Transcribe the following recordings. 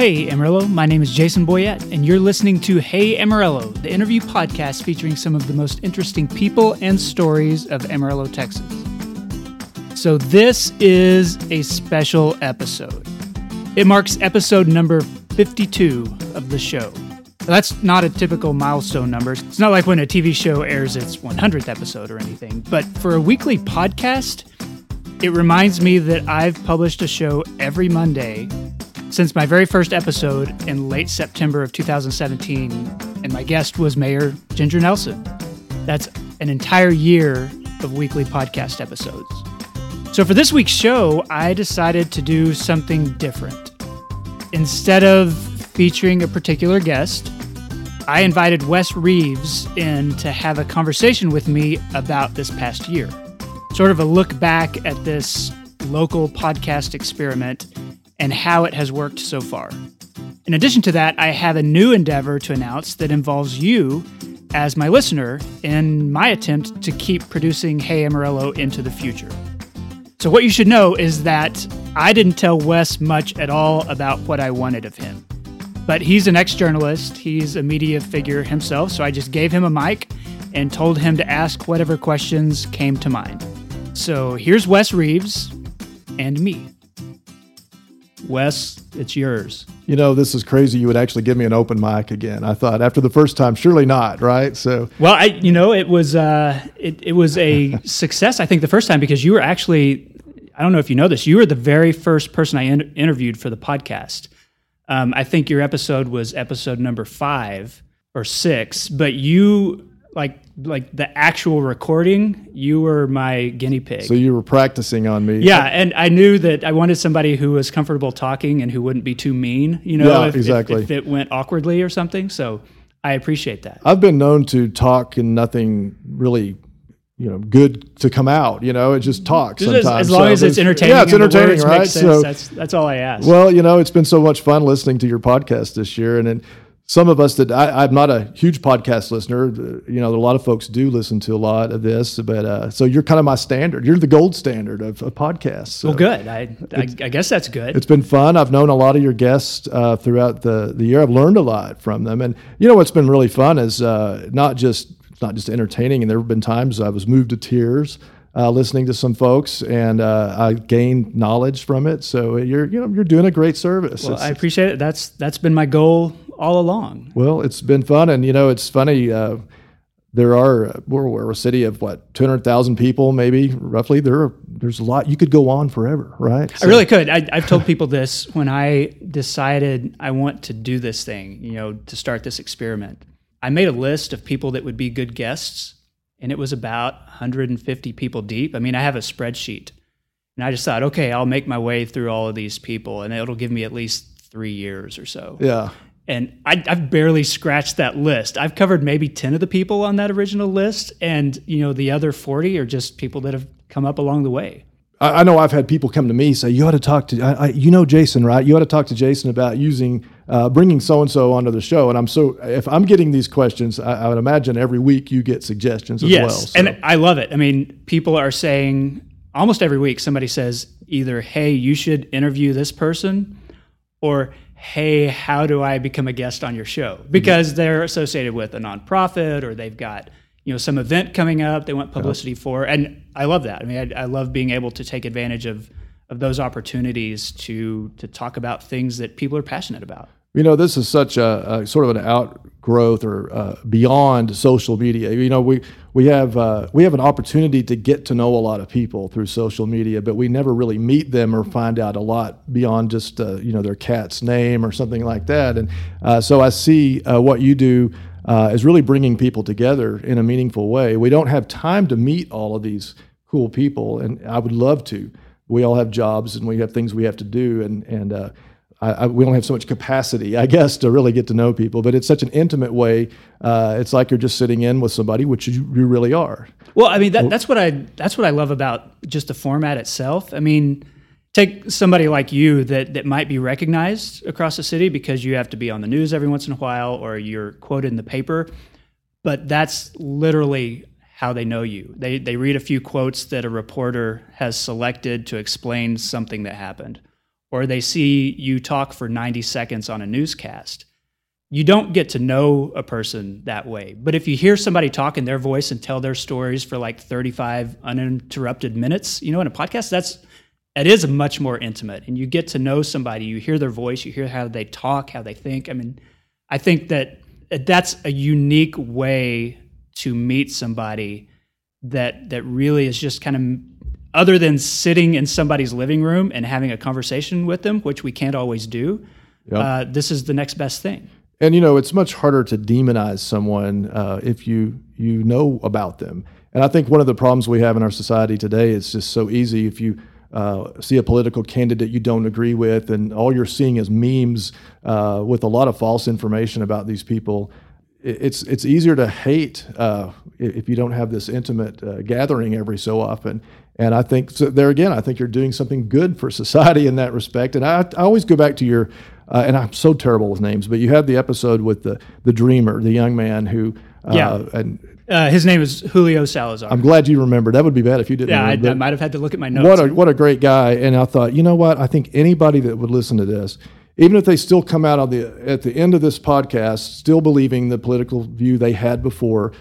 Hey Amarillo, my name is Jason Boyette, and you're listening to Hey Amarillo, the interview podcast featuring some of the most interesting people and stories of Amarillo, Texas. So, this is a special episode. It marks episode number 52 of the show. That's not a typical milestone number. It's not like when a TV show airs its 100th episode or anything. But for a weekly podcast, it reminds me that I've published a show every Monday since my very first episode in late September of 2017, and my guest was Mayor Ginger Nelson. That's an entire year of weekly podcast episodes. So for this week's show, I decided to do something different. Instead of featuring a particular guest, I invited Wes Reeves in to have a conversation with me about this past year. Sort of a look back at this local podcast experiment and how it has worked so far. In addition to that, I have a new endeavor to announce that involves you as my listener in my attempt to keep producing Hey Amarillo into the future. So, what you should know is that I didn't tell Wes much at all about what I wanted of him. But he's an ex journalist, he's a media figure himself, so I just gave him a mic and told him to ask whatever questions came to mind. So, here's Wes Reeves and me. Wes, it's yours. You know, this is crazy. You would actually give me an open mic again. I thought after the first time, surely not, right? So, well, I, you know, it was uh, it, it was a success. I think the first time because you were actually, I don't know if you know this, you were the very first person I in- interviewed for the podcast. Um, I think your episode was episode number five or six, but you like like the actual recording, you were my guinea pig. So you were practicing on me. Yeah, and I knew that I wanted somebody who was comfortable talking and who wouldn't be too mean. You know, yeah, if, exactly. If, if it went awkwardly or something. So I appreciate that. I've been known to talk and nothing really you know good to come out you know it just talks sometimes as, long so as it's entertaining yeah it's entertaining right so that's that's all i ask well you know it's been so much fun listening to your podcast this year and then some of us that I, am not a huge podcast listener. You know, a lot of folks do listen to a lot of this, but uh, so you're kind of my standard. You're the gold standard of, of podcasts. So well, good. I, I, I, guess that's good. It's been fun. I've known a lot of your guests uh, throughout the, the year. I've learned a lot from them, and you know what's been really fun is uh, not just not just entertaining. And there have been times I was moved to tears. Uh, listening to some folks, and uh, I gained knowledge from it. So you're, you know, you're doing a great service. Well, it's, I appreciate it. That's that's been my goal all along. Well, it's been fun, and you know, it's funny. Uh, there are we're, we're, a city of what 200,000 people, maybe roughly. There are there's a lot. You could go on forever, right? So. I really could. I, I've told people this when I decided I want to do this thing. You know, to start this experiment. I made a list of people that would be good guests, and it was about 150 people deep. I mean, I have a spreadsheet, and I just thought, okay, I'll make my way through all of these people, and it'll give me at least three years or so. Yeah and I, have barely scratched that list. I've covered maybe ten of the people on that original list, and you know the other forty are just people that have come up along the way. I, I know I've had people come to me say, "You ought to talk to I, I, you know Jason, right? You ought to talk to Jason about using uh, bringing so and so onto the show." And I'm so if I'm getting these questions, I, would imagine every week you get suggestions as yes, well. So. and I love it. I mean, people are saying almost every week somebody says either, "Hey, you should interview this person," or hey, how do I become a guest on your show? Because mm-hmm. they're associated with a nonprofit or they've got you know some event coming up they want uh-huh. publicity for, and I love that. I mean, I, I love being able to take advantage of of those opportunities to to talk about things that people are passionate about. You know, this is such a, a sort of an outgrowth or uh, beyond social media. You know, we we have uh, we have an opportunity to get to know a lot of people through social media, but we never really meet them or find out a lot beyond just uh, you know their cat's name or something like that. And uh, so I see uh, what you do uh, is really bringing people together in a meaningful way. We don't have time to meet all of these cool people, and I would love to. We all have jobs and we have things we have to do, and and I, I, we don't have so much capacity, I guess, to really get to know people. But it's such an intimate way. Uh, it's like you're just sitting in with somebody, which you, you really are. Well, I mean, that, that's what I that's what I love about just the format itself. I mean, take somebody like you that that might be recognized across the city because you have to be on the news every once in a while or you're quoted in the paper, but that's literally how they know you. They they read a few quotes that a reporter has selected to explain something that happened or they see you talk for 90 seconds on a newscast. You don't get to know a person that way. But if you hear somebody talk in their voice and tell their stories for like 35 uninterrupted minutes, you know, in a podcast, that's it is much more intimate and you get to know somebody you hear their voice you hear how they talk how they think i mean i think that that's a unique way to meet somebody that that really is just kind of other than sitting in somebody's living room and having a conversation with them which we can't always do yep. uh, this is the next best thing and you know it's much harder to demonize someone uh, if you you know about them and i think one of the problems we have in our society today is just so easy if you uh, see a political candidate you don't agree with, and all you're seeing is memes uh, with a lot of false information about these people. It's it's easier to hate uh, if you don't have this intimate uh, gathering every so often. And I think so there again, I think you're doing something good for society in that respect. And I, I always go back to your, uh, and I'm so terrible with names, but you had the episode with the the dreamer, the young man who uh, yeah. and uh, his name is Julio Salazar. I'm glad you remembered. That would be bad if you didn't. Yeah, I, I, might have had to look at my notes. What a what a great guy! And I thought, you know what? I think anybody that would listen to this, even if they still come out on the at the end of this podcast, still believing the political view they had before,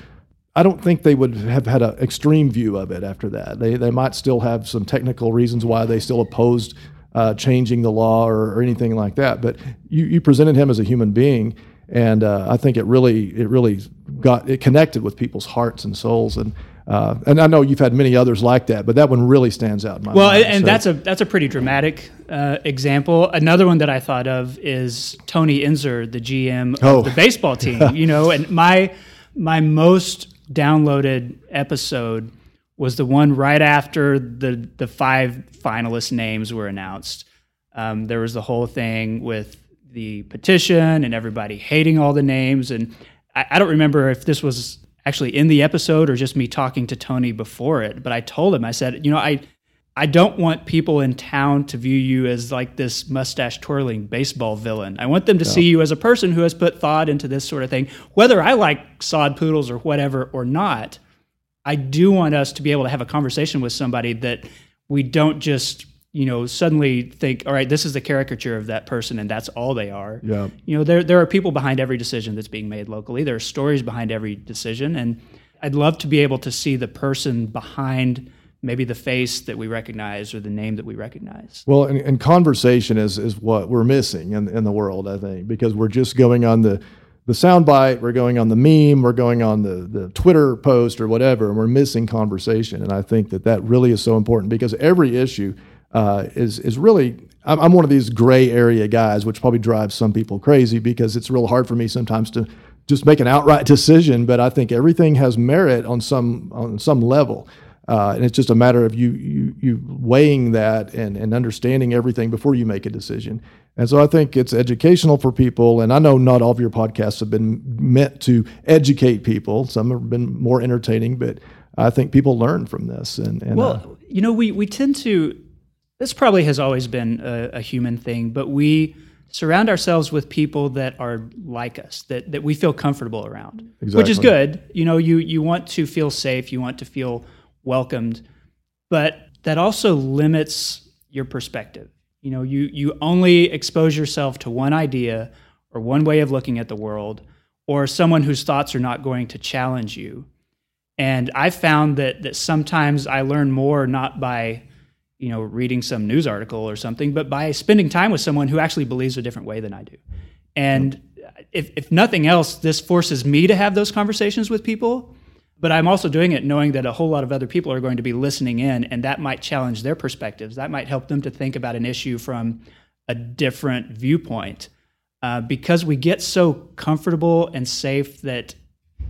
I don't think they would have had an extreme view of it after that. They they might still have some technical reasons why they still opposed uh, changing the law or, or anything like that. But you you presented him as a human being and uh, I think it really it really got it connected with people's hearts and souls and. Uh, and I know you've had many others like that, but that one really stands out. In my well, mind, and so. that's a that's a pretty dramatic uh, example. Another one that I thought of is Tony Ensor, the GM oh. of the baseball team. you know, and my my most downloaded episode was the one right after the the five finalist names were announced. Um, there was the whole thing with the petition and everybody hating all the names. And I, I, don't remember if this was actually in the episode or just me talking to Tony before it. But I told him, I said, you know, I I don't want people in town to view you as like this mustache twirling baseball villain. I want them to see you as a person who has put thought into this sort of thing. Whether I like sod poodles or whatever or not, I do want us to be able to have a conversation with somebody that we don't just you know suddenly think all right this is the caricature of that person and that's all they are. Yeah. You know there there are people behind every decision that's being made locally. There are stories behind every decision. And i'd love to be able to see the person behind maybe the face that we recognize or the name that we recognize well and, and conversation is is what we're missing in, in the world i think because we're just going on the the soundbite, we're going on the meme, we're going on the, the Twitter post or whatever, and we're missing conversation. And I think that that really is so important because every issue uh, is is really I'm, I'm one of these gray area guys, which probably drives some people crazy because it's real hard for me sometimes to just make an outright decision. But I think everything has merit on some on some level. Uh, and it's just a matter of you you you weighing that and, and understanding everything before you make a decision. And so I think it's educational for people. And I know not all of your podcasts have been meant to educate people. Some have been more entertaining, but I think people learn from this. And, and well, uh, you know, we we tend to this probably has always been a, a, human thing, but we surround ourselves with people that are like us, that, that we feel comfortable around, exactly. which is good. You know, you, you want to feel safe, you want to feel welcomed, but that also limits your perspective. You know, you, you only expose yourself to one idea or one way of looking at the world or someone whose thoughts are not going to challenge you. And I've found that, that sometimes I learn more not by you know, reading some news article or something, but by spending time with someone who actually believes a different way than I do. And if, if nothing else, this forces me to have those conversations with people. But I'm also doing it knowing that a whole lot of other people are going to be listening in, and that might challenge their perspectives. That might help them to think about an issue from a different viewpoint. Uh, because we get so comfortable and safe that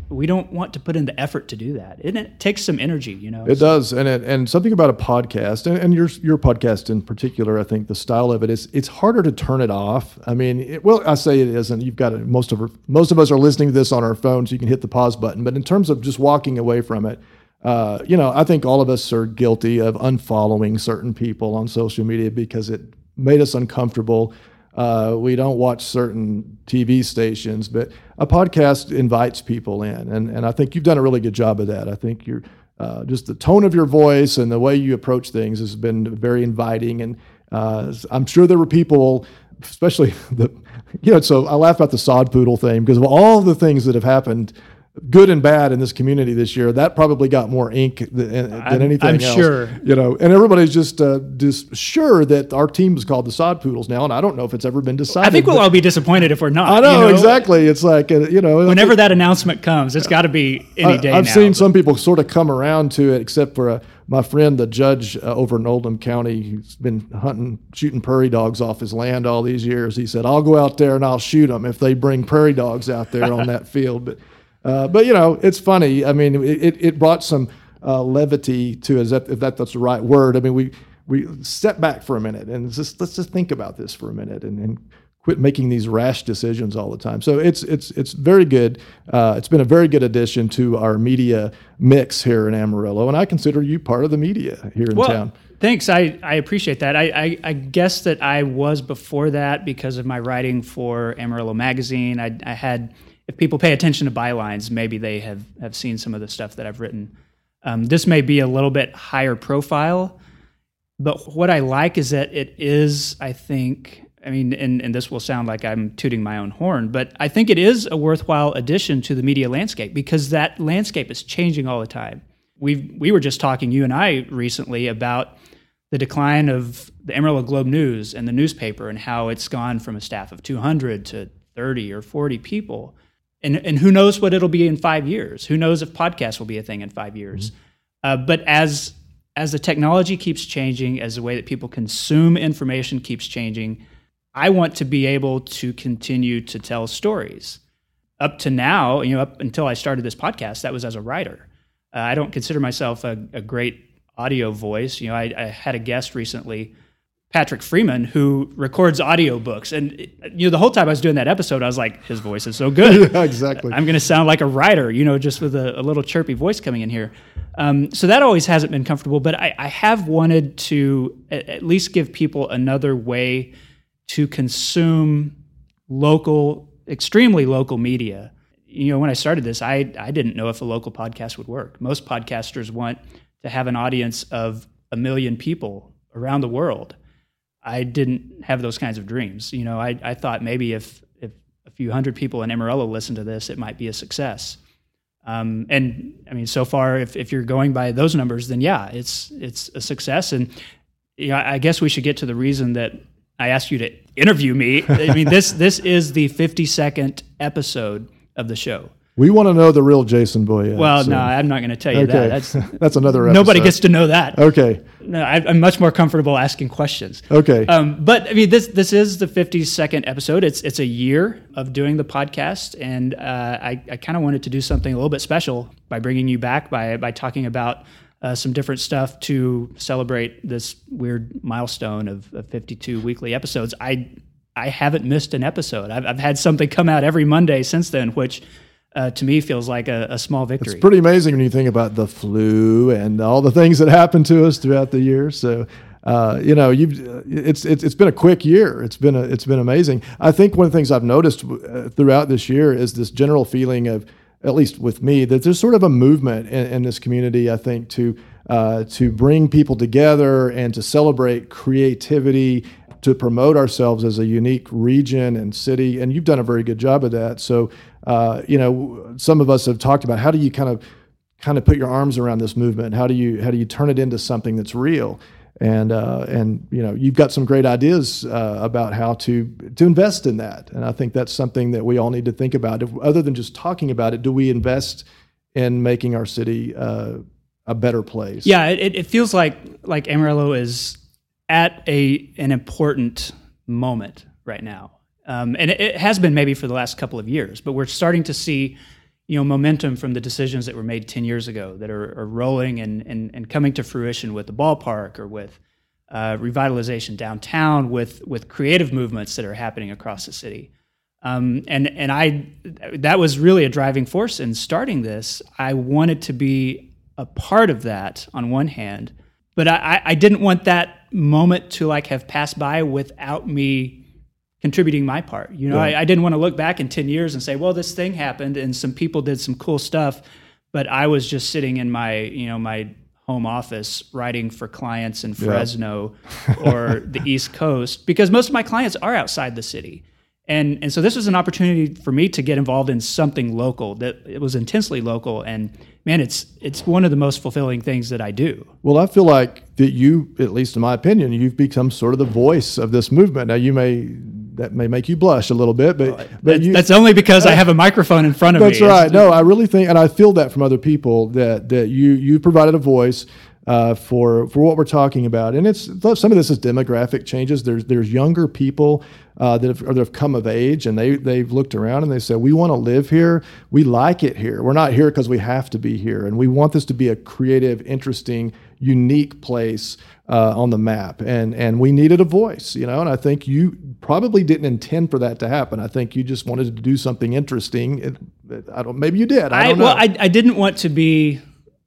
we don't want to put in the effort to do that. And it takes some energy, you know. It so. does, and it, and something about a podcast, and, and, your your podcast in particular, I think the style of it is it's harder to turn it off. I mean, it, well, I say it isn't. You've got it. Most of our, most of us are listening to this on our phone, so you can hit the pause button. But in terms of just walking away from it, uh, you know, I think all of us are guilty of unfollowing certain people on social media because it made us uncomfortable. Uh, we don't watch certain TV stations, but a podcast invites people in, and and I think you've done a really good job of that. I think you're uh, just the tone of your voice and the way you approach things has been very inviting. And uh, I'm sure there were people, especially the, you know, so I laugh about the sod poodle thing because of all the things that have happened good and bad in this community this year. That probably got more ink than, than I'm- anything I'm else. sure. You know, and everybody's just uh, just sure that our team is called the Sod Poodles now, and I don't know if it's ever been decided. I think we'll all be disappointed if we're not. I know, you exactly. It's like uh, you know, Whenever that announcement comes, it's got to be any day I, have now. seen but- some people sort of come around to it, except for uh, my friend, the judge uh, over in Oldham County, who's been hunting, shooting prairie dogs off his land all these years. He said, "I'll go out there and I'll shoot them if they bring prairie dogs out there on that field." But, uh, but you know, it's funny. I mean, it, it- brought some uh, levity to us, if that, that's the right word. I mean, we we step back for a minute and just let's just think about this for a minute and. and quit making these rash decisions all the time. So it's it's it's very good. Uh, it's been a very good addition to our media mix here in Amarillo, and I consider you part of the media here in well, town. Thanks. I, I appreciate that. I, I, I guess that I was before that because of my writing for Amarillo Magazine. I, I had, if people pay attention to bylines, maybe they have, have seen some of the stuff that I've written. Um, this may be a little bit higher profile, but what I like is that it is, I think, I mean, and, and this will sound like I'm tooting my own horn, but I think it is a worthwhile addition to the media landscape because that landscape is changing all the time. We we were just talking, you and I, recently about the decline of the Amarillo Globe News and the newspaper and how it's gone from a staff of 200 to 30 or 40 people. And, and who knows what it'll be in five years? Who knows if podcasts will be a thing in five years? Uh, but as as the technology keeps changing, as the way that people consume information keeps changing, I want to be able to continue to tell stories. Up to now, you know, up until I started this podcast, that was as a writer. Uh, I don't consider myself a, a great audio voice. You know, I, I had a guest recently, Patrick Freeman, who records audiobooks. And, you know, the whole time I was doing that episode, I was like, his voice is so good. Yeah, exactly. I'm going to sound like a writer, you know, just with a, a little chirpy voice coming in here. Um, so that always hasn't been comfortable, but I, I have wanted to at, at least give people another way to consume local, extremely local media. You know, when I started this, I, I didn't know if a local podcast would work. Most podcasters want to have an audience of a million people around the world. I didn't have those kinds of dreams. You know, I, I thought maybe if, if a few hundred people in Amarillo listen to this, it might be a success. Um, and I mean, so far, if, if you're going by those numbers, then yeah, it's it's a success. And you know, I guess we should get to the reason that I asked you to interview me. I mean, this this is the 52nd episode of the show. We want to know the real Jason Boyette. Well, so- no, I'm not going to tell you Okay, that. That's that's another. nobody gets to know that. Okay, No, I, I'm much more comfortable asking questions. okay. Um, but I mean, this this is the 52nd episode. It's it's a year of doing the podcast, and uh, I I kind of wanted to do something a little bit special by bringing you back by by talking about uh, some different stuff to celebrate this weird milestone of, of 52 weekly episodes. I I haven't missed an episode. I've I've had something come out every Monday since then, which. Uh, to me, feels like a, a small victory. It's pretty amazing when you think about the flu and all the things that happened to us throughout the year. So, uh, you know, you've it's, it's it's been a quick year. It's been a, it's been amazing. I think one of the things I've noticed uh, throughout this year is this general feeling of, at least with me, that there's sort of a movement in, in this community. I think to uh, to bring people together and to celebrate creativity to promote ourselves as a unique region and city. And you've done a very good job of that. So, uh, you know, some of us have talked about how do you kind of kind of put your arms around this movement? How do you how do you turn it into something that's real? And uh, and you know, you've got some great ideas uh, about how to to invest in that. And I think that's something that we all need to think about. If, other than just talking about it, do we invest in making our city uh, a better place? Yeah, it, it feels like like Amarillo is at a an important moment right now, um, and it, it has been maybe for the last couple of years. But we're starting to see, you know, momentum from the decisions that were made ten years ago that are, are rolling and, and and coming to fruition with the ballpark or with uh, revitalization downtown, with with creative movements that are happening across the city. Um, and and I that was really a driving force in starting this. I wanted to be a part of that on one hand, but I, I didn't want that moment to like have passed by without me contributing my part. You know, Right. I, I didn't want to look back in ten years and say, well, this thing happened and some people did some cool stuff, but I was just sitting in my, you know, my home office writing for clients in Fresno or the East Coast because most of my clients are outside the city. And, and so this was an opportunity for me to get involved in something local that it was intensely local and man it's it's one of the most fulfilling things that I do. Well, I feel like that you at least in my opinion you've become sort of the voice of this movement. Now you may that may make you blush a little bit, but, well, but you, that's only because I have a microphone in front of that's me. That's right. No, I really think, and I feel that from other people that that you you provided a voice uh, for for what we're talking about. And it's some of this is demographic changes. There's there's younger people uh, that have that have come of age, and they they've looked around and they said, we want to live here. We like it here. We're not here because we have to be here, and we want this to be a creative, interesting, unique place uh, on the map. And and we needed a voice, you know. And I think you probably didn't intend for that to happen. I think you just wanted to do something interesting. It, I don't. Maybe you did. I, I well, I, I didn't want to be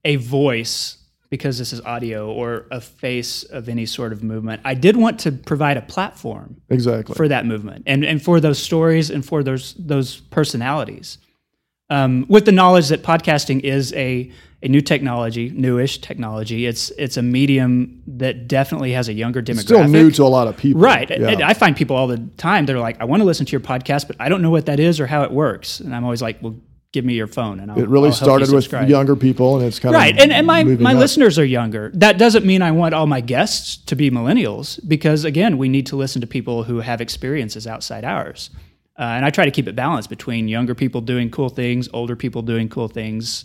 a voice because this is audio or a face of any sort of movement. I did want to provide a platform exactly for that movement and, and for those stories and for those those personalities. Um, with the knowledge that podcasting is a a new technology, newish technology. It's it's a medium that definitely has a younger demographic. It's still new to a lot of people, right? Yeah. I find people all the time. They're like, "I want to listen to your podcast, but I don't know what that is or how it works." And I'm always like, "Well, give me your phone and I'll, it really I'll started with younger people and it's kind right. of right and, and my, my up. listeners are younger that doesn't mean i want all my guests to be millennials because again we need to listen to people who have experiences outside ours uh, and i try to keep it balanced between younger people doing cool things older people doing cool things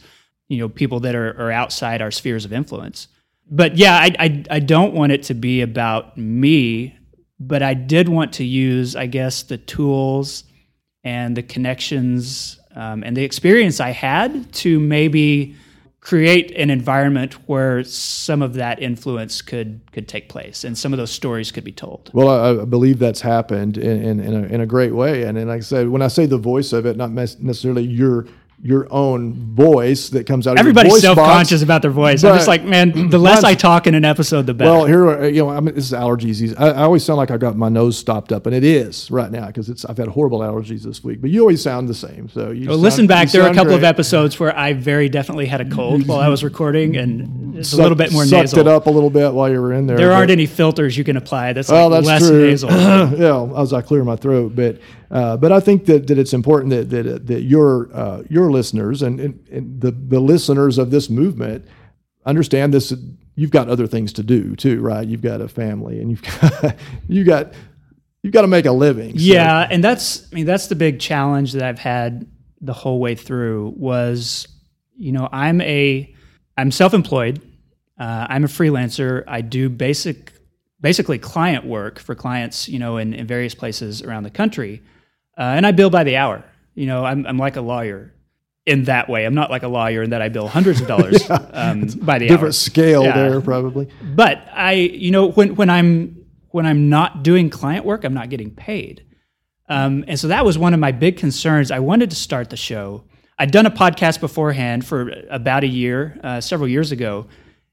you know people that are, are outside our spheres of influence but yeah I, I, I don't want it to be about me but i did want to use i guess the tools and the connections um, and the experience I had to maybe create an environment where some of that influence could could take place and some of those stories could be told. Well, I, I believe that's happened in, in, in, a, in a great way. And, and like I said, when I say the voice of it, not necessarily your your own voice that comes out. Of the case. Everybody's self-conscious about their voice. I'm just like, man, the less I talk in an episode, the better. Well, here, you know, I mean, this is allergies. I, I, always sound like I got my nose stopped up, and it is right now because it's. I've had horrible allergies this week, but you always sound the same. So you well, sound, listen back. There are a couple great. of episodes where I very definitely had a cold while I was recording, and it's Suck, a little bit more sucked nasal. it up a little bit while you were in there. There aren't any filters you can apply. That's well, like that's less true. nasal. yeah, as I clear my throat, but uh, but I think that, that it's important that that, that your uh, your listeners and, and, and, the the listeners of this movement understand this. You've got other things to do too, right? You've got a family, and you've got you got you've got to make a living. So. Yeah, and that's I mean that's the big challenge that I've had the whole way through was you know I'm a I'm self-employed. Uh, I'm a freelancer. I do basic basically client work for clients, you know, in, in various places around the country. Uh, and I bill by the hour. You know, I'm, I'm like a lawyer in that way. I'm not like a lawyer in that I bill hundreds of dollars yeah. um, by the different hour. scale yeah. there probably. But I, you know, when when I'm when I'm not doing client work, I'm not getting paid. Um, and so that was one of my big concerns. I wanted to start the show. I'd done a podcast beforehand for about a year, uh, several years ago,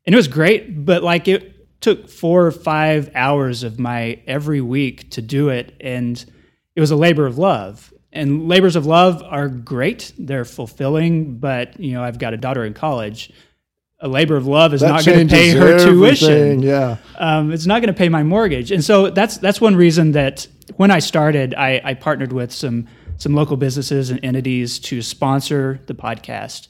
and it was great. But like it took four or five hours of my every week to do it, and it was a labor of love. And labors of love are great; they're fulfilling. But you know, I've got a daughter in college. A labor of love is that not going to pay her everything. tuition. Yeah, um, it's not going to pay my mortgage. And so that's that's one reason that when I started, I, I partnered with some some local businesses and entities to sponsor the podcast.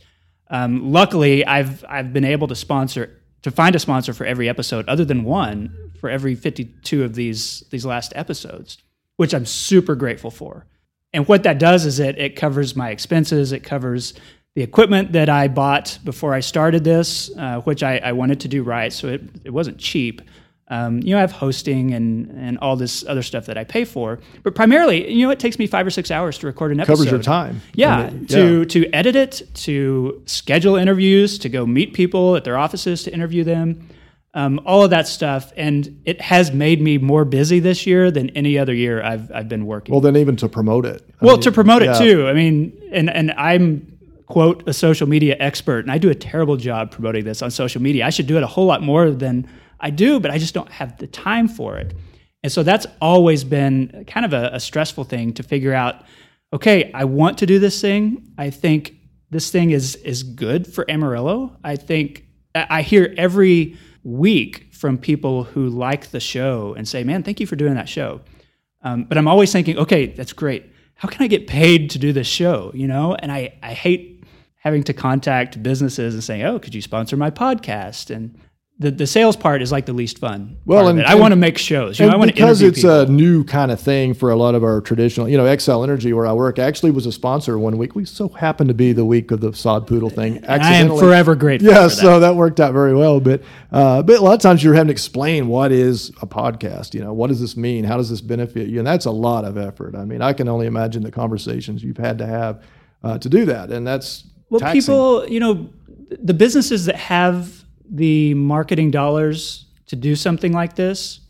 Um, luckily, I've I've been able to sponsor to find a sponsor for every episode, other than one for every 52 of these these last episodes which I'm super grateful for. And what that does is it, it covers my expenses, it covers the equipment that I bought before I started this, uh, which I, I, wanted to do right. So it, it wasn't cheap. Um, you know, I have hosting and, and all this other stuff that I pay for, but primarily, you know, it takes me five or six hours to record an episode. Covers your time. Yeah, yeah, to to edit it, to schedule interviews, to go meet people at their offices to interview them um, all of that stuff. And it has made me more busy this year than any other year I've, I've been working. Well, then even to promote it. I well, mean, to promote yeah. it too. I mean, and, and I'm, quote, a social media expert, and I do a terrible job promoting this on social media. I should do it a whole lot more than I do, but I just don't have the time for it. And so that's always been kind of a, a stressful thing to figure out okay, I want to do this thing. I think this thing is is good for Amarillo. I think I I hear every week from people who like the show and say, "Man, thank you for doing that show." Um, but I'm always thinking, okay, that's great. How can I get paid to do this show? You know, and I I hate having to contact businesses and saying, "Oh, could you sponsor my podcast?" and the, the sales part is like the least fun. Well, and-. I want to make shows. You know, I want because it's people. a new kind of thing for a lot of our traditional, you know, Xcel Energy, where I work, actually was a sponsor one week. We so happened to be the week of the sod poodle thing. I am forever grateful. Yeah, for that. so that worked out very well. But uh, but a lot of times you're having to explain what is a podcast. You know, what does this mean? How does this benefit you? And that's a lot of effort. I mean, I can only imagine the conversations you've had to have uh, to do that, and that's Well, taxing. people, you know, the businesses that have the marketing dollars to do something like this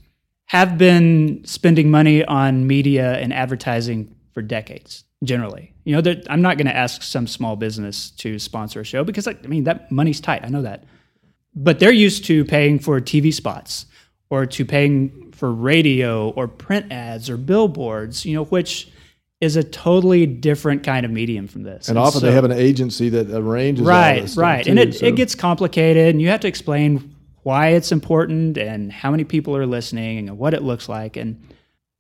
have been spending money on media and advertising for decades. Generally, you know, I'm not going to ask some small business to sponsor a show because, I mean, that money's tight. I know that, but they're used to paying for TV spots or to paying for radio or print ads or billboards. You know, which is a totally different kind of medium from this. and often so- they have an agency that arranges all right right. Too, and it, so- it gets complicated and you have to explain why it's important and how many people are listening and what it looks like. And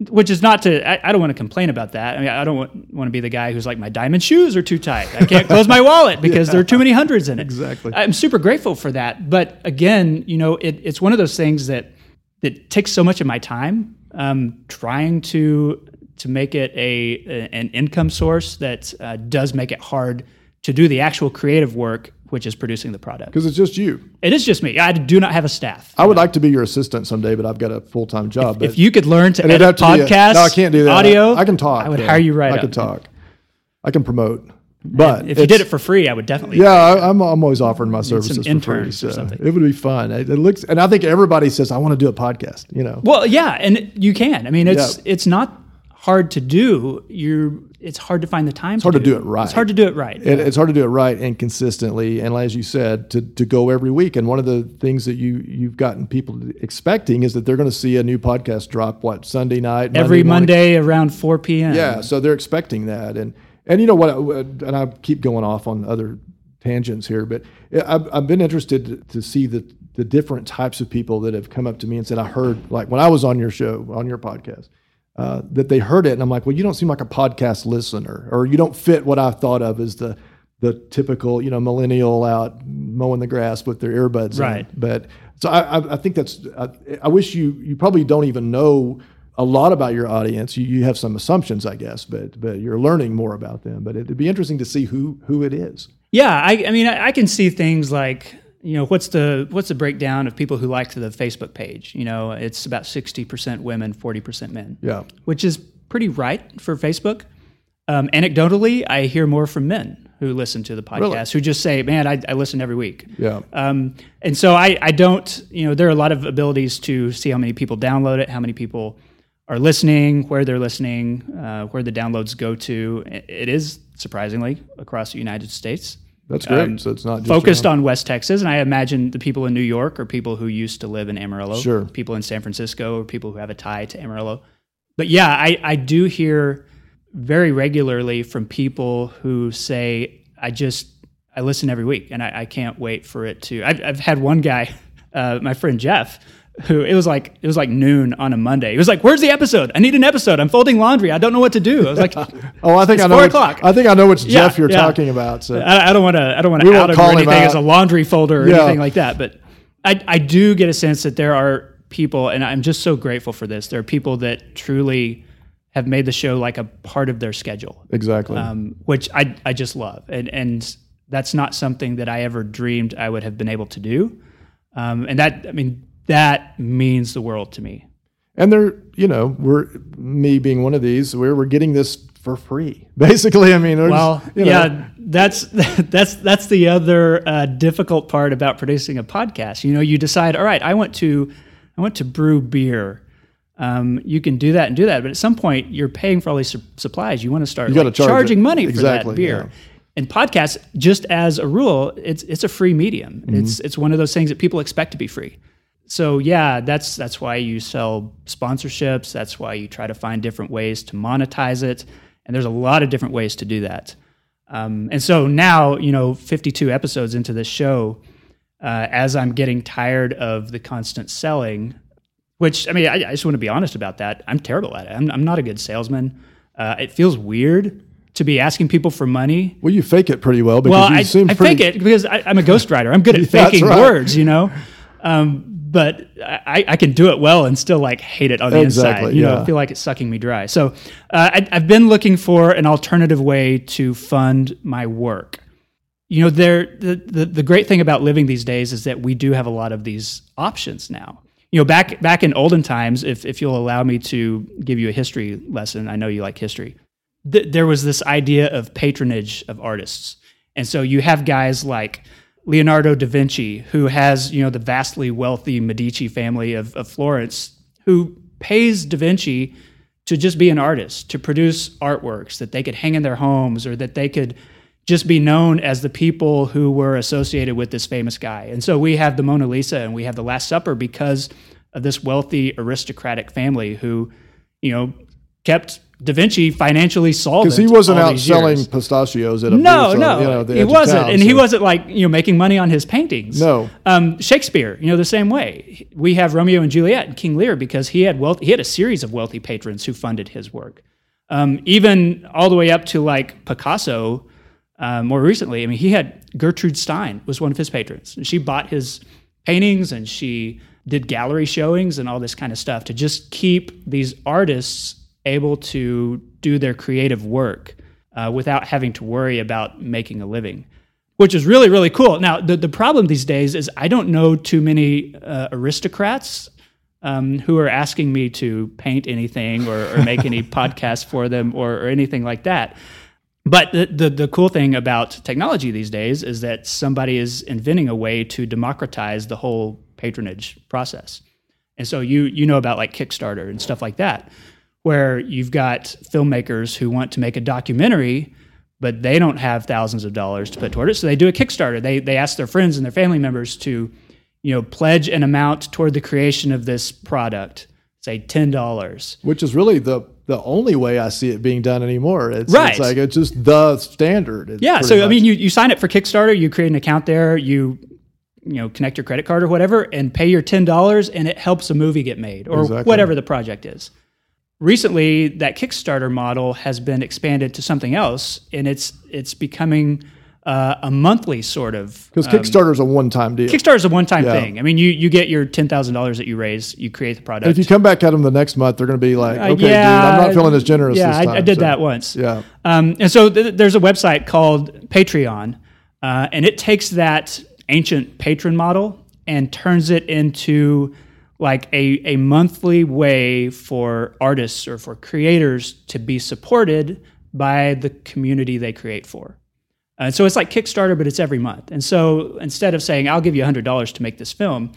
which is not to i, I don't want to complain about that. I mean i don't want, want to be the guy who's like my diamond shoes are too tight. I can't close my wallet because there are too many hundreds in it. Exactly. i'm super grateful for that. But again you know it, it's one of those things that that takes so much of my time um, trying to to make it a, an income source that uh, does make it hard to do the actual creative work, which is producing the product. because it's just you. It is just me. I do not have a staff. I would like to be your assistant someday, but I've got a full time job. but if you could learn to edit have to be a- podcasts, no, I can't do that. audio, I, I can talk. I would hire you right I up. can talk. I can promote. But If you did it for free, I would definitely. yeah, I, I'm, I'm always offering my services for free. interns or something. it would be fun. It, it looks, and I think everybody says, "I want to do a podcast." You know, Well, yeah, and you can. I mean, it's Yeah. it's not hard to do. You're. It's hard to find the time. It's hard to do it right. It's hard to do it right. it, it's hard to do it right and consistently, and as you said, to, to go every week. And one of the things that you you've gotten people expecting is that they're going to see a new podcast drop what Sunday night, Every morning? Monday around 4 p.m. Yeah, so they're expecting that, and and you know what? Uh, and I keep going off on other tangents here, but I've, I've been interested to, to see the the different types of people that have come up to me and said, "I heard like when I was on your show, on your podcast." Uh, that they heard it, and I'm like, well, you don't seem like a podcast listener, or you don't fit what I thought of as the the typical, you know, millennial out mowing the grass with their earbuds. in. Right. But so I, I, I think that's. I, I wish you you probably don't even know a lot about your audience. You, you have some assumptions, I guess, but but you're learning more about them. But it'd be interesting to see who who it is. Yeah, I, I mean, I, I can see things like you know what's the what's the breakdown of people who like the Facebook page. You know, it's about sixty percent women, forty percent men. Yeah. which is pretty right for Facebook. Um, anecdotally, I hear more from men who listen to the podcast Really? who just say, "Man, I, I listen every week." Yeah. Um, and so I, I don't, you know, there are a lot of abilities to see how many people download it, how many people are listening, where they're listening, uh, where the downloads go to. It it is surprisingly across the United States That's great. so it's not just Um, focused around- on West Texas, and I imagine the people in New York are people who used to live in Amarillo. Sure. People in San Francisco are people who have a tie to Amarillo. But yeah, I, I do hear very regularly from people who say, I just, I listen every week and I, I can't wait for it to. I've, I've had one guy, uh, my friend Jeff, who it was like it was like noon on a Monday. He was like, "Where's the episode? I need an episode. I'm folding laundry. I don't know what to do." I was like, Oh, I think I know. four o'clock. I think I know which Yeah, Jeff you're yeah. talking about. So I, don't want to. I don't want to out him call or anything out. as a laundry folder or Yeah. anything like that. But I, I do get a sense that there are people, and I'm just so grateful for this. There are people that truly have made the show like a part of their schedule, exactly. um, which I, I just love, and and that's not something that I ever dreamed I would have been able to do. Um, and that, I mean, that means the world to me. and they're you know we're me being one of these we're we're getting this for free basically. I mean, Well, just, you know, yeah, that's that's that's the other uh, difficult part about producing a podcast. You know, you decide, all right, I want to I want to brew beer. Um, you can do that and do that, but at some point, you're paying for all these su- supplies. You want to start like, charge charging it. money for that beer. yeah. And podcasts, just as a rule, it's it's a free medium. Mm-hmm. It's it's one of those things that people expect to be free. So yeah, that's that's why you sell sponsorships. That's why you try to find different ways to monetize it. And there's a lot of different ways to do that. Um, and so now, you know, 52 episodes into this show, uh, as I'm getting tired of the constant selling, which I mean, I, I just want to be honest about that. I'm terrible at it. I'm, I'm not a good salesman. Uh, it feels weird to be asking people for money. Well, you fake it pretty well. Because Well, you I, seem I pretty, fake it because I, I'm a ghostwriter. I'm good at faking right. words, you know. Um, but I, I can do it well and still like hate it on the Exactly, inside. You know, yeah. feel like it's sucking me dry. So uh, I, I've been looking for an alternative way to fund my work. You know, there the, the the great thing about living these days is that we do have a lot of these options now. You know, back back in olden times, if if you'll allow me to give you a history lesson, I know you like history. Th- there was this idea of patronage of artists, and so you have guys like Leonardo da Vinci, who has you know the vastly wealthy Medici family of, of Florence, who pays da Vinci to just be an artist, to produce artworks that they could hang in their homes or that they could just be known as the people who were associated with this famous guy. And so we have the Mona Lisa and we have the Last Supper because of this wealthy aristocratic family who, you know, kept Da Vinci financially solvent. because he wasn't out selling years. pistachios at a No, booth on, no, you know, the he wasn't, town, and he wasn't like you know making money on his paintings. No. um, Shakespeare, you know, the same way. We have Romeo and Juliet and King Lear because he had wealth. He had a series of wealthy patrons who funded his work. Um, even all the way up to like Picasso. Uh, more recently, I mean, he had Gertrude Stein was one of his patrons. And she bought his paintings and she did gallery showings and all this kind of stuff to just keep these artists able to do their creative work uh, without having to worry about making a living, which is really, really cool. Now, the, the problem these days is I don't know too many uh, aristocrats um, who are asking me to paint anything or, or make any podcasts for them or, or anything like that. But the, the, the cool thing about technology these days is that somebody is inventing a way to democratize the whole patronage process. And so you you know about like Kickstarter and stuff like that, where you've got filmmakers who want to make a documentary, but they don't have thousands of dollars to put toward it. So they do a Kickstarter. They they ask their friends and their family members to, you know, pledge an amount toward the creation of this product, say ten dollars. which is really the the only way I see it being done anymore. It's, Right. it's like it's just the standard. It's Yeah. So I mean, you, you sign up for Kickstarter, you create an account there, you you know connect your credit card or whatever, and pay your ten dollars, and it helps a movie get made or Exactly. whatever the project is. Recently, that Kickstarter model has been expanded to something else, and it's it's becoming uh, a monthly sort of because Kickstarter is a one time deal. Kickstarter is a one time Yeah. thing. I mean, you you get your ten thousand dollars that you raise, you create the product. If you come back at them the next month, they're going to be like, Uh, okay, dude, I'm not feeling as generous. Yeah, this I, I did so- that once. Yeah. Um, and so th- there's a website called Patreon, uh, and it takes that ancient patron model and turns it into like a, a monthly way for artists or for creators to be supported by the community they create for. Uh, so it's like Kickstarter, but it's every month. And so instead of saying, I'll give you $100 to make this film,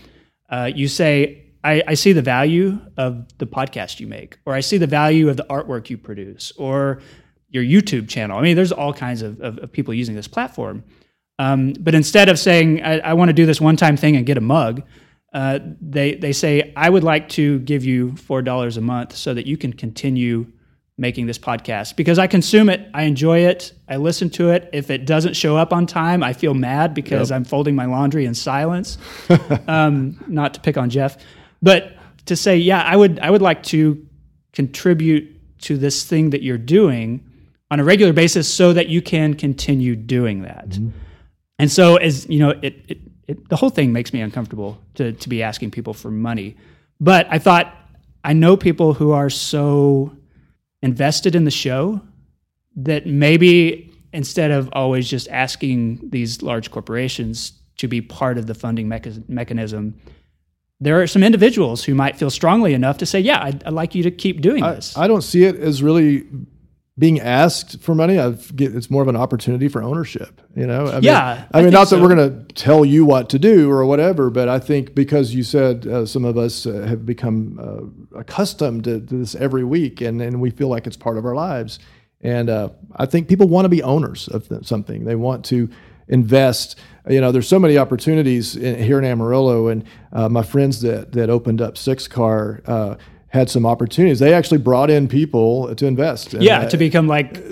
uh, you say, I, I see the value of the podcast you make, or I see the value of the artwork you produce, or your YouTube channel. I mean, there's all kinds of, of, of people using this platform. Um, but instead of saying, I, I want to do this one time thing and get a mug, uh, they, they say, I would like to give you $4 a month so that you can continue making this podcast because I consume it, I enjoy it, I listen to it. If it doesn't show up on time, I feel mad because I'm folding my laundry in silence. um, not to pick on Jeff, but to say, yeah, I would I would like to contribute to this thing that you're doing on a regular basis so that you can continue doing that. And so as you know, it, it, it the whole thing makes me uncomfortable to to be asking people for money. But I thought I know people who are so invested in the show that maybe instead of always just asking these large corporations to be part of the funding mecha- mechanism, there are some individuals who might feel strongly enough to say, "Yeah, I'd, I'd like you to keep doing I, this." I don't see it as really being asked for money. I get it's more of an opportunity for ownership. You know, I mean, Yeah, I I mean, not so. that we're going to tell you what to do or whatever, but I think because you said uh, some of us uh, have become uh, accustomed to, to this every week, and and we feel like it's part of our lives. And uh, I think people want to be owners of th- something. They want to invest. You know, there's so many opportunities in, here in Amarillo, and uh, my friends that that opened up Six Car. Had some opportunities. They actually brought in people to invest. And, Yeah, to become like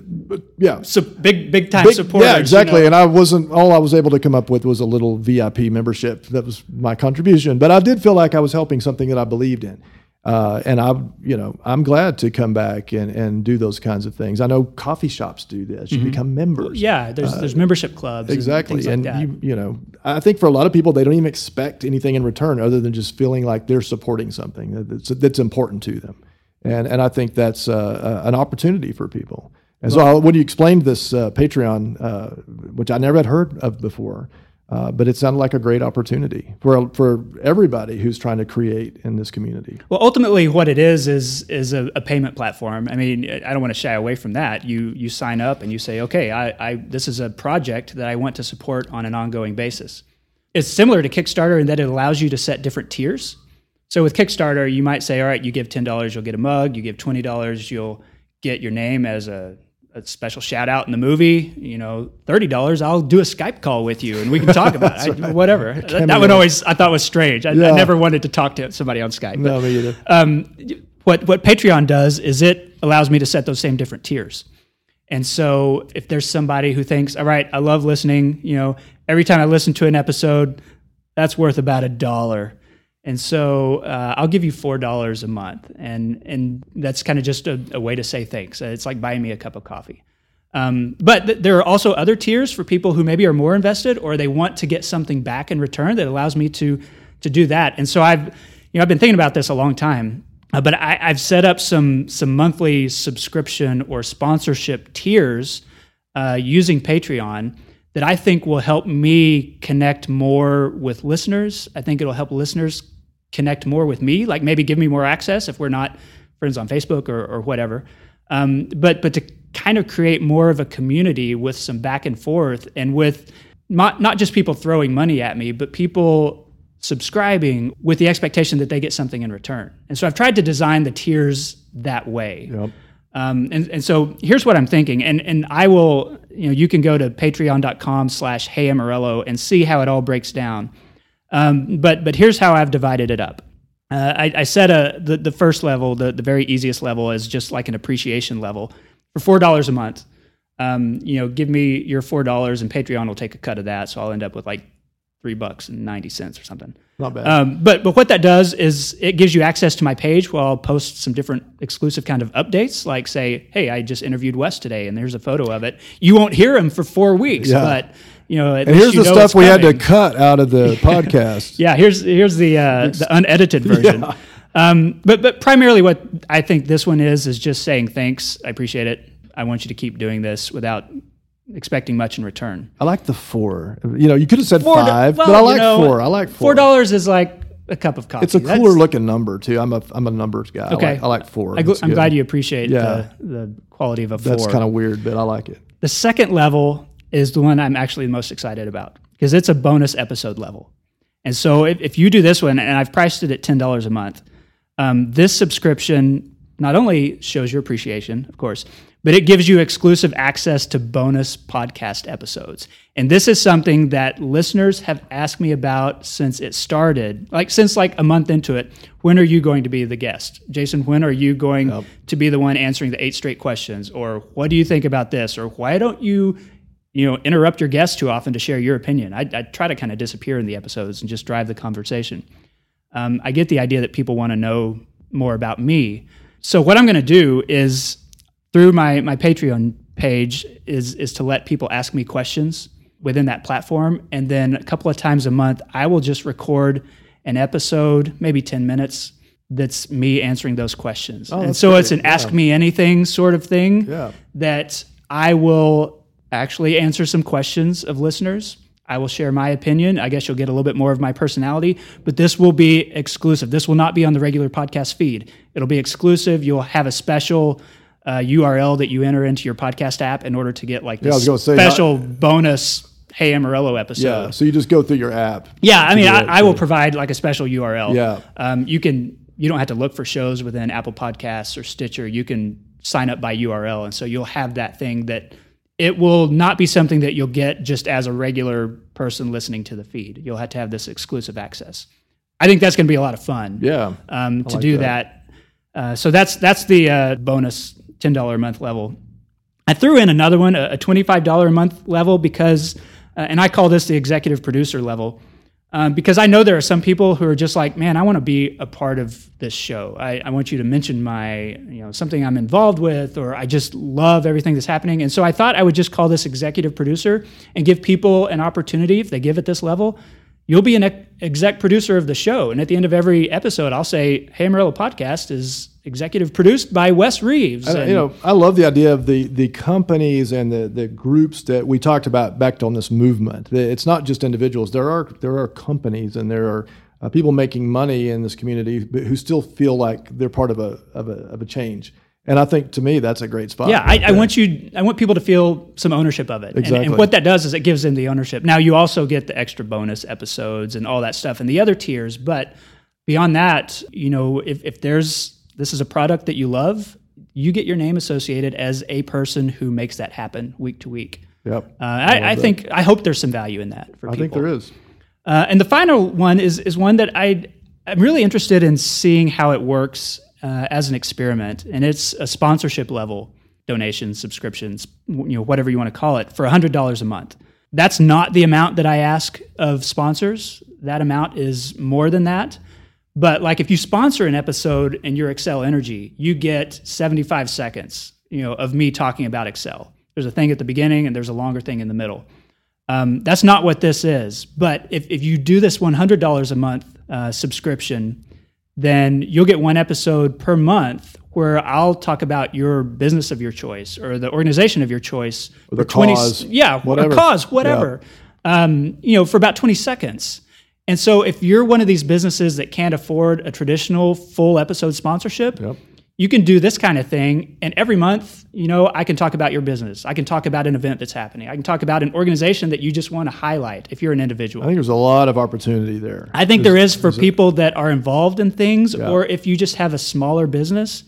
yeah. so big big time Big- supporters. yeah, you exactly. know. And I wasn't all I was able to come up with was a little VIP membership. That was my contribution. But I did feel like I was helping something that I believed in. Uh, and I, you know, I'm glad to come back and, and do those kinds of things. I know coffee shops do this. You become members. Mm-hmm. Yeah, there's there's membership clubs. Exactly. And, things And, you, you know, I think for a lot of people, they don't even expect anything in return other than just feeling like they're supporting something that's, that's important to them. And, and I think that's uh, uh, an opportunity for people. And so I, when you explained this uh, Patreon, uh, which I never had heard of before, uh, but it sounded like a great opportunity for, for everybody who's trying to create in this community. Well, ultimately, what it is is is a, a payment platform. I mean, I don't want to shy away from that. You you sign up and you say, okay, I, I this is a project that I want to support on an ongoing basis. It's similar to Kickstarter in that it allows you to set different tiers. So with Kickstarter, you might say, all right, you give ten dollars, you'll get a mug. You give twenty dollars, you'll get your name as a, a special shout out in the movie. You know, thirty dollars, I'll do a Skype call with you and we can talk about it. I, whatever. That, that one always I thought was strange. I, I never wanted to talk to somebody on Skype. but- No, me either. um, what what Patreon does is it allows me to set those same different tiers. And so if there's somebody who thinks, all right, I love listening, you know, every time I listen to an episode, that's worth about a dollar. And so uh, I'll give you four dollars a month, and and that's kind of just a, a way to say thanks. Uh, It's like buying me a cup of coffee. Um, but th- there are also other tiers for people who maybe are more invested or they want to get something back in return that allows me to to do that. And so I've you know I've been thinking about this a long time, uh, but I, I've set up some some monthly subscription or sponsorship tiers uh, using Patreon that I think will help me connect more with listeners. I think it'll help listeners connect more with me, like maybe give me more access if we're not friends on Facebook or, or whatever. Um, but but to kind of create more of a community with some back and forth and with not not just people throwing money at me, but people subscribing with the expectation that they get something in return. And so I've tried to design the tiers that way. Yep. Um, and, and so here's what I'm thinking, and and I will, you know, you can go to patreon.com slash hey Amarillo and see how it all breaks down. Um, but but here's how I've divided it up. Uh, I, I set a the, the first level, the, the very easiest level, is just like an appreciation level for four dollars a month. Um, you know, give me your four dollars, and Patreon will take a cut of that, so I'll end up with like three bucks and ninety cents or something. Not bad. Um, but but what that does is it gives you access to my page where I'll post some different exclusive kind of updates, like say, hey, I just interviewed Wes today, and there's a photo of it. You won't hear him for four weeks, Yeah. but you know, and here's you the stuff we had to cut out of the podcast. Yeah, here's here's the uh, the unedited version. Um, but but primarily, what I think this one is is just saying thanks. I appreciate it. I want you to keep doing this without expecting much in return. I like the four. You know, you could have said Four five, well, but I you like know, four. I like four. Four dollars is like a cup of coffee. It's a That's- cooler looking number too. I'm a I'm a numbers guy. Okay. I like, I like four. I gl- good. glad you appreciate Yeah. the, the quality of a four. That's kind of weird, but I like it. The second level is the one I'm actually the most excited about because it's a bonus episode level. And so if, if you do this one, and I've priced it at $10 a month, um, this subscription not only shows your appreciation, of course, but it gives you exclusive access to bonus podcast episodes. And this is something that listeners have asked me about since it started, like since like a month into it. When are you going to be the guest? Jason, when are you going to be the one answering the eight straight questions? Or what do you think about this? Or why don't you you know, interrupt your guests too often to share your opinion. I, I try to kind of disappear in the episodes and just drive the conversation. Um, I get the idea that people want to know more about me. So what I'm going to do is through my my Patreon page is is to let people ask me questions within that platform, and then a couple of times a month I will just record an episode, maybe 10 minutes. That's me answering those questions, and Oh, that's so it's great. an ask me anything sort of thing Yeah. that I will actually answer some questions of listeners. I will share my opinion. I guess you'll get a little bit more of my personality, but this will be exclusive. This will not be on the regular podcast feed. It'll be exclusive. You'll have a special uh, URL that you enter into your podcast app in order to get like this gonna say, special bonus Hey Amarillo episode. Yeah. So you just go through your app. Yeah, I mean, I, I will provide like a special URL. Yeah. Um, you can you don't have to look for shows within Apple Podcasts or Stitcher. You can sign up by URL, and so you'll have that thing that it will not be something that you'll get just as a regular person listening to the feed. You'll have to have this exclusive access. I think that's going to be a lot of fun. Yeah. Um, to like do that. that. Uh, so that's that's the uh, bonus ten dollar a month level. I threw in another one, a, twenty five dollar a month level, because, uh, and I call this the executive producer level. Um, because I know there are some people who are just like, man, I want to be a part of this show. I, I, want you to mention my, you know, something I'm involved with, or I just love everything that's happening. And so I thought I would just call this executive producer and give people an opportunity if they give at this level you'll be an exec producer of the show. And at the end of every episode, I'll say, Hey Amarillo Podcast is executive produced by Wes Reeves. I, you know, I love the idea of the, the companies and the, the groups that we talked about back on this movement. It's not just individuals. There are, there are companies and there are uh, people making money in this community who still feel like they're part of a, of a, of a change. And I think to me that's a great spot. Yeah, I, I, want you. I want people to feel some ownership of it. Exactly. And, and, what that does is it gives them the ownership. Now you also get the extra bonus episodes and all that stuff and the other tiers. But beyond that, you know, if, if there's this is a product that you love, you get your name associated as a person who makes that happen week to week. Yep. Uh, I, I think I hope there's some value in that for I people. I think there is. Uh, and the final one is is one that I I'm really interested in seeing how it works uh, as an experiment, and it's a sponsorship level donations, subscriptions, you know, whatever you want to call it, for $100 a month. That's not the amount that I ask of sponsors. That amount is more than that. But like if you sponsor an episode in your Xcel Energy, you get 75 seconds, you know, of me talking about Excel. There's a thing at the beginning and there's a longer thing in the middle. Um, that's not what this is. But if, if you do this $100 a month uh, subscription, then you'll get one episode per month where I'll talk about your business of your choice or the organization of your choice. Or the 20, cause. Yeah, whatever. cause, whatever. Yeah. Um, you know, for about 20 seconds. And so if you're one of these businesses that can't afford a traditional full episode sponsorship, yep you can do this kind of thing and every month you know i can talk about your business. I can talk about an event that's happening. I can talk about an organization that you just want to highlight if you're an individual. I think there's a lot of opportunity there. I think there's, there is for people it? that are involved in things yeah. or if you just have a smaller business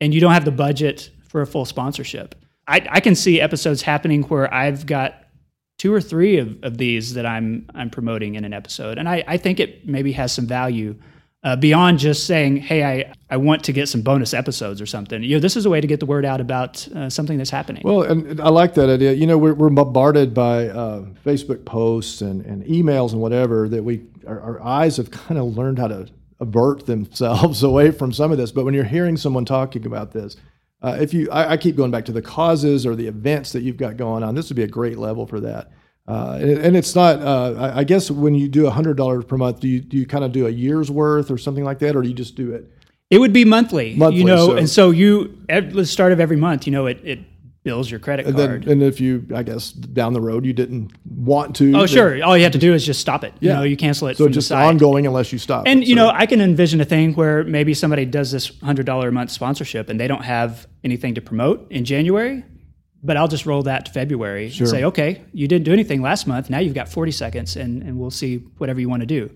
and you don't have the budget for a full sponsorship. I, I can see episodes happening where i've got two or three of, of these that i'm i'm promoting in an episode and I, I think it maybe has some value uh, beyond just saying, "Hey, I, I want to get some bonus episodes or something." You know, this is a way to get the word out about uh, something that's happening. Well, and I like that idea. You know, we're, we're bombarded by uh, Facebook posts and, and emails and whatever that we our, our eyes have kind of learned how to avert themselves away from some of this. But when you're hearing someone talking about this, uh, if you, I, I keep going back to the causes or the events that you've got going on. This would be a great level for that. Uh, and, and, it's not. Uh, I guess when you do hundred dollars per month, do you do you kind of do a year's worth or something like that, or do you just do it? It would be monthly, monthly you know, so. and so you at the start of every month, you know, it, it bills your credit and card. Then, and if you, I guess, down the road you didn't want to. Oh, sure. All you have to do is just stop it. Yeah. You know, you cancel it. So from just ongoing unless you stop. And it, you so. know, I can envision a thing where maybe somebody does this hundred dollar a month sponsorship and they don't have anything to promote in January but I'll just roll that to February sure. and say, okay, you didn't do anything last month. Now you've got 40 seconds, and, and we'll see whatever you want to do.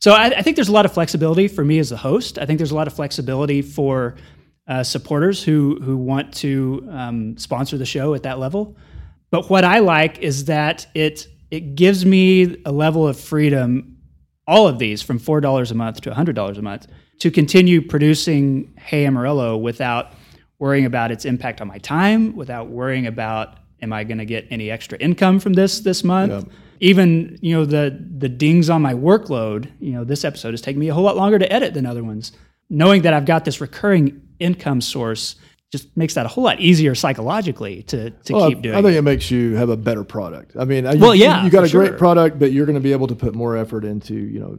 So I, I think there's a lot of flexibility for me as a host. I think there's a lot of flexibility for uh, supporters who who want to um, sponsor the show at that level. But what I like is that it it gives me a level of freedom. All of these, from four dollars a month to hundred dollars a month, to continue producing Hey Amarillo without worrying about its impact on my time, without worrying about am I going to get any extra income from this this month. Yep. Even you know the the dings on my workload. You know this episode has taken me a whole lot longer to edit than other ones. Knowing that I've got this recurring income source just makes that a whole lot easier psychologically to, to well, keep doing. I think it. it makes you have a better product. I mean, well, you, yeah, you got a great sure. product, but you're going to be able to put more effort into. You know,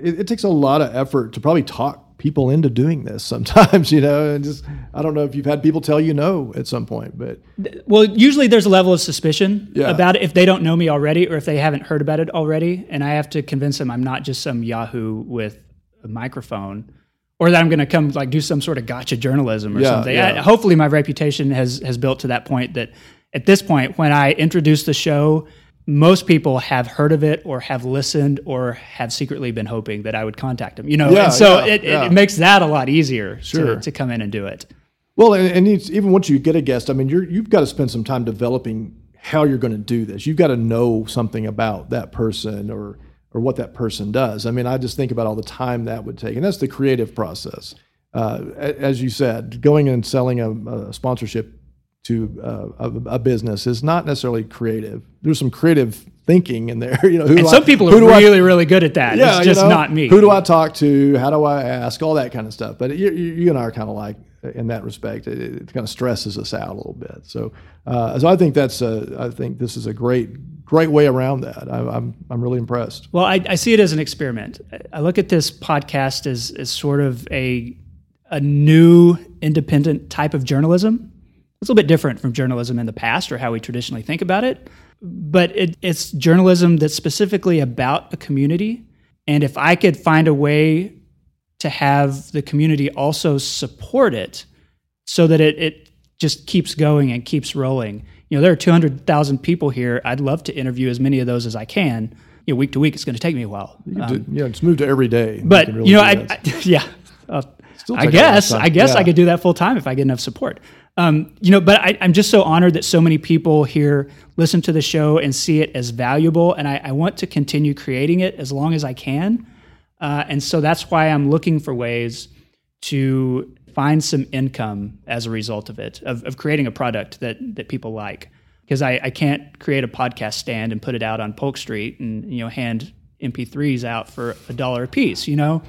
it, it takes a lot of effort to probably talk people into doing this sometimes, you know, and just I don't know if you've had people tell you no at some point, but well, usually there's a level of suspicion Yeah. about it if they don't know me already or if they haven't heard about it already, and I have to convince them I'm not just some Yahoo with a microphone. Or that I'm going to come like do some sort of gotcha journalism or Yeah, something. yeah. I, hopefully, my reputation has has built to that point that at this point, when I introduce the show, most people have heard of it or have listened or have secretly been hoping that I would contact them. You know, Yeah, and so yeah, it, yeah. it makes that a lot easier Sure. to, to come in and do it. Well, and, and it's, even once you get a guest, I mean, you're, you've got to spend some time developing how you're going to do this. You've got to know something about that person or or what that person does. I mean, I just think about all the time that would take, and that's the creative process. uh, as you said, going and selling a, a sponsorship to uh, a, a, business is not necessarily creative. There's some creative thinking in there. You know, and some I, people are really, I, really good at that. Yeah, it's just you know, not me. Who do I talk to? How do I ask? All that kind of stuff. But you, you and I are kind of like in that respect. It, it, kind of stresses us out a little bit. So, uh, so I think that's a, I think this is a great, great way around that. I, am I'm, I'm really impressed. Well, I, I see it as an experiment. I look at this podcast as, as sort of a, a new independent type of journalism. It's a little bit different from journalism in the past or how we traditionally think about it, but it, it's journalism that's specifically about a community. And if I could find a way to have the community also support it so that it, it just keeps going and keeps rolling. You know, there are 200,000 people here. I'd love to interview as many of those as I can. You know, week to week, it's going to take me a while. Um, yeah, it's moved to every day. But, you, really you know, I, I, yeah. Uh, I guess, I guess yeah. I could do that full time if I get enough support. Um, you know, but I, am just so honored that so many people here listen to the show and see it as valuable. And I, I want to continue creating it as long as I can. Uh, and so that's why I'm looking for ways to find some income as a result of it, of, of creating a product that, that people like. Because I, I can't create a podcast stand and put it out on Polk Street and you know hand MP3s out for a dollar a piece. You know,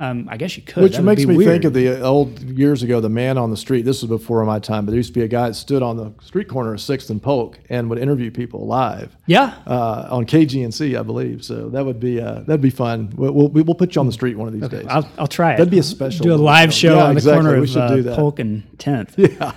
um, I guess you could. Which makes me weird. think of the old years ago, the man on the street. This was before my time, but there used to be a guy that stood on the street corner of Sixth and Polk and would interview people live. Yeah, uh, on KGNC, I believe. So that would be uh, that'd be fun. We'll, we'll, we'll put you on the street one of these okay. days. I'll, I'll try it. That'd be a special. Do a live show yeah, on the exactly. corner of uh, Polk and Tenth. Yeah.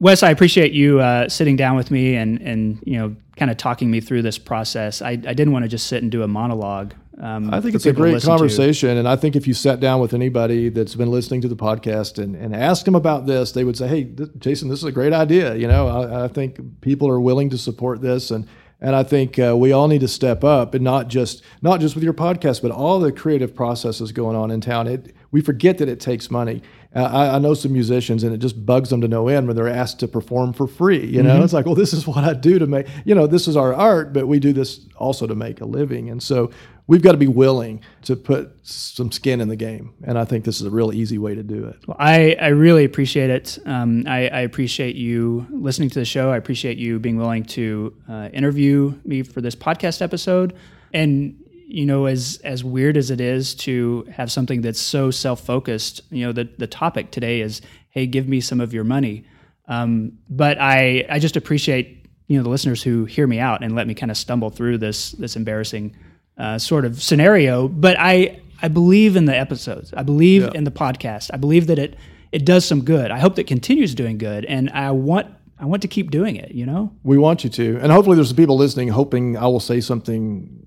Wes, I appreciate you uh, sitting down with me and and you know kind of talking me through this process. I, I didn't want to just sit and do a monologue. Um, I think it's a great conversation, to. and I think if you sat down with anybody that's been listening to the podcast and, and asked them about this, they would say, "Hey, th- Jason, this is a great idea." You know, I, I, think people are willing to support this, and and I think uh, we all need to step up, and not just not just with your podcast, but all the creative processes going on in town. It, we forget that it takes money. Uh, I, I, know some musicians, and it just bugs them to no end when they're asked to perform for free. You know, mm-hmm. it's like, well, this is what I do to make. You know, this is our art, but we do this also to make a living, and so we've got to be willing to put some skin in the game. And I think this is a real easy way to do it. Well, I, I really appreciate it. Um, I, I, appreciate you listening to the show. I appreciate you being willing to uh, interview me for this podcast episode. And you know, as as weird as it is to have something that's so self focused, you know, the the topic today is, hey, give me some of your money. Um, but I I just appreciate you know the listeners who hear me out and let me kind of stumble through this this embarrassing uh, sort of scenario. But I I believe in the episodes. I believe yeah. in the podcast. I believe that it it does some good. I hope that continues doing good, and I want I want to keep doing it. You know, we want you to, and hopefully there's some people listening hoping I will say something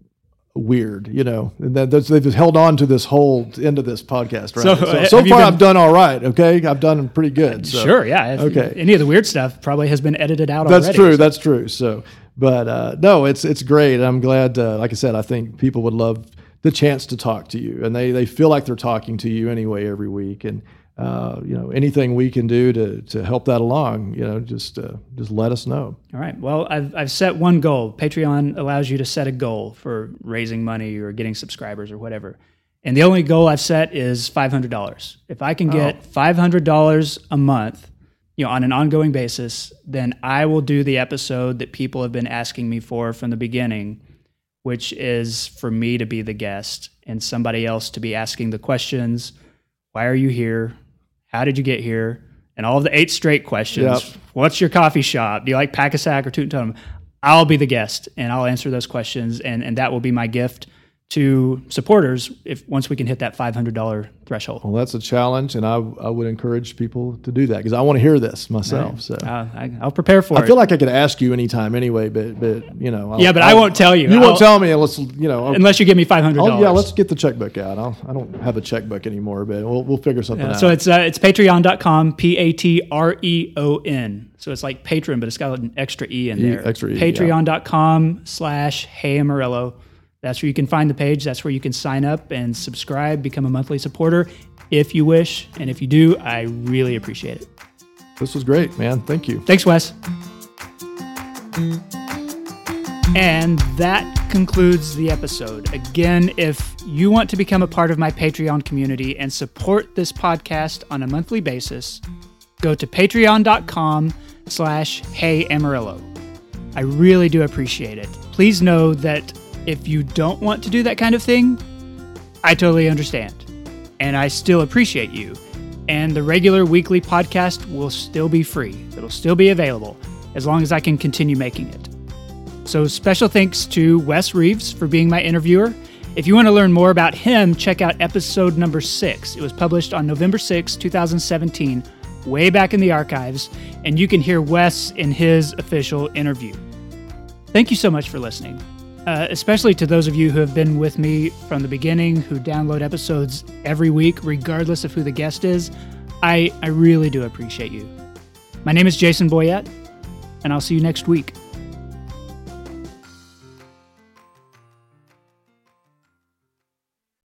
weird, you know. And that, they've held on to this whole end of this podcast, right? So, so, so far, been, I've done all right. Okay, I've done pretty good. So. Sure, yeah. Okay. Any of the weird stuff probably has been edited out. That's already, true. So. That's true. So, but uh, no, it's it's great. I'm glad. Uh, like I said, I think people would love the chance to talk to you, and they they feel like they're talking to you anyway every week, and uh, you know anything we can do to to help that along, you know, just uh, just let us know. All right. Well, I've I've set one goal. Patreon allows you to set a goal for raising money or getting subscribers or whatever. And the only goal I've set is five hundred dollars. If I can get oh. five hundred dollars a month, you know, on an ongoing basis, then I will do the episode that people have been asking me for from the beginning, which is for me to be the guest and somebody else to be asking the questions. Why are you here? How did you get here? And all of the eight straight questions. Yep. What's your coffee shop? Do you like Pak-A-Sak or Toot I'll be the guest and I'll answer those questions, and, and that will be my gift to supporters if once we can hit that $500 threshold. Well, that's a challenge, and I, I would encourage people to do that because I want to hear this myself. Right. So uh, I, will prepare for I it. I feel like I could ask you anytime anyway, but but you know. I'll, yeah, but I'll, I will not tell you. You I'll, won't tell me unless you know. unless you give me five hundred dollars. Yeah, let's get the checkbook out. I'll, I do not have a checkbook anymore, but we'll we'll figure something yeah, out. So it's uh, it's Patreon.com, P A T R E O N. So it's like patron, but it's got an extra e in there. E, extra e. Patreon.com yeah. slash Hey Amarillo. That's where you can find the page. That's where you can sign up and subscribe, become a monthly supporter if you wish. And if you do, I really appreciate it. This was great, man. Thank you. Thanks, Wes. And that concludes the episode. Again, if you want to become a part of my Patreon community and support this podcast on a monthly basis, go to patreon.com slash hey Amarillo. I really do appreciate it. Please know that if you don't want to do that kind of thing, I totally understand. And I still appreciate you. And the regular weekly podcast will still be free. It'll still be available as long as I can continue making it. So, special thanks to Wes Reeves for being my interviewer. If you want to learn more about him, check out episode number six. It was published on November 6, 2017, way back in the archives, and you can hear Wes in his official interview. Thank you so much for listening, uh, especially to those of you who have been with me from the beginning, who download episodes every week, regardless of who the guest is. I, I really do appreciate you. My name is Jason Boyett, and I'll see you next week.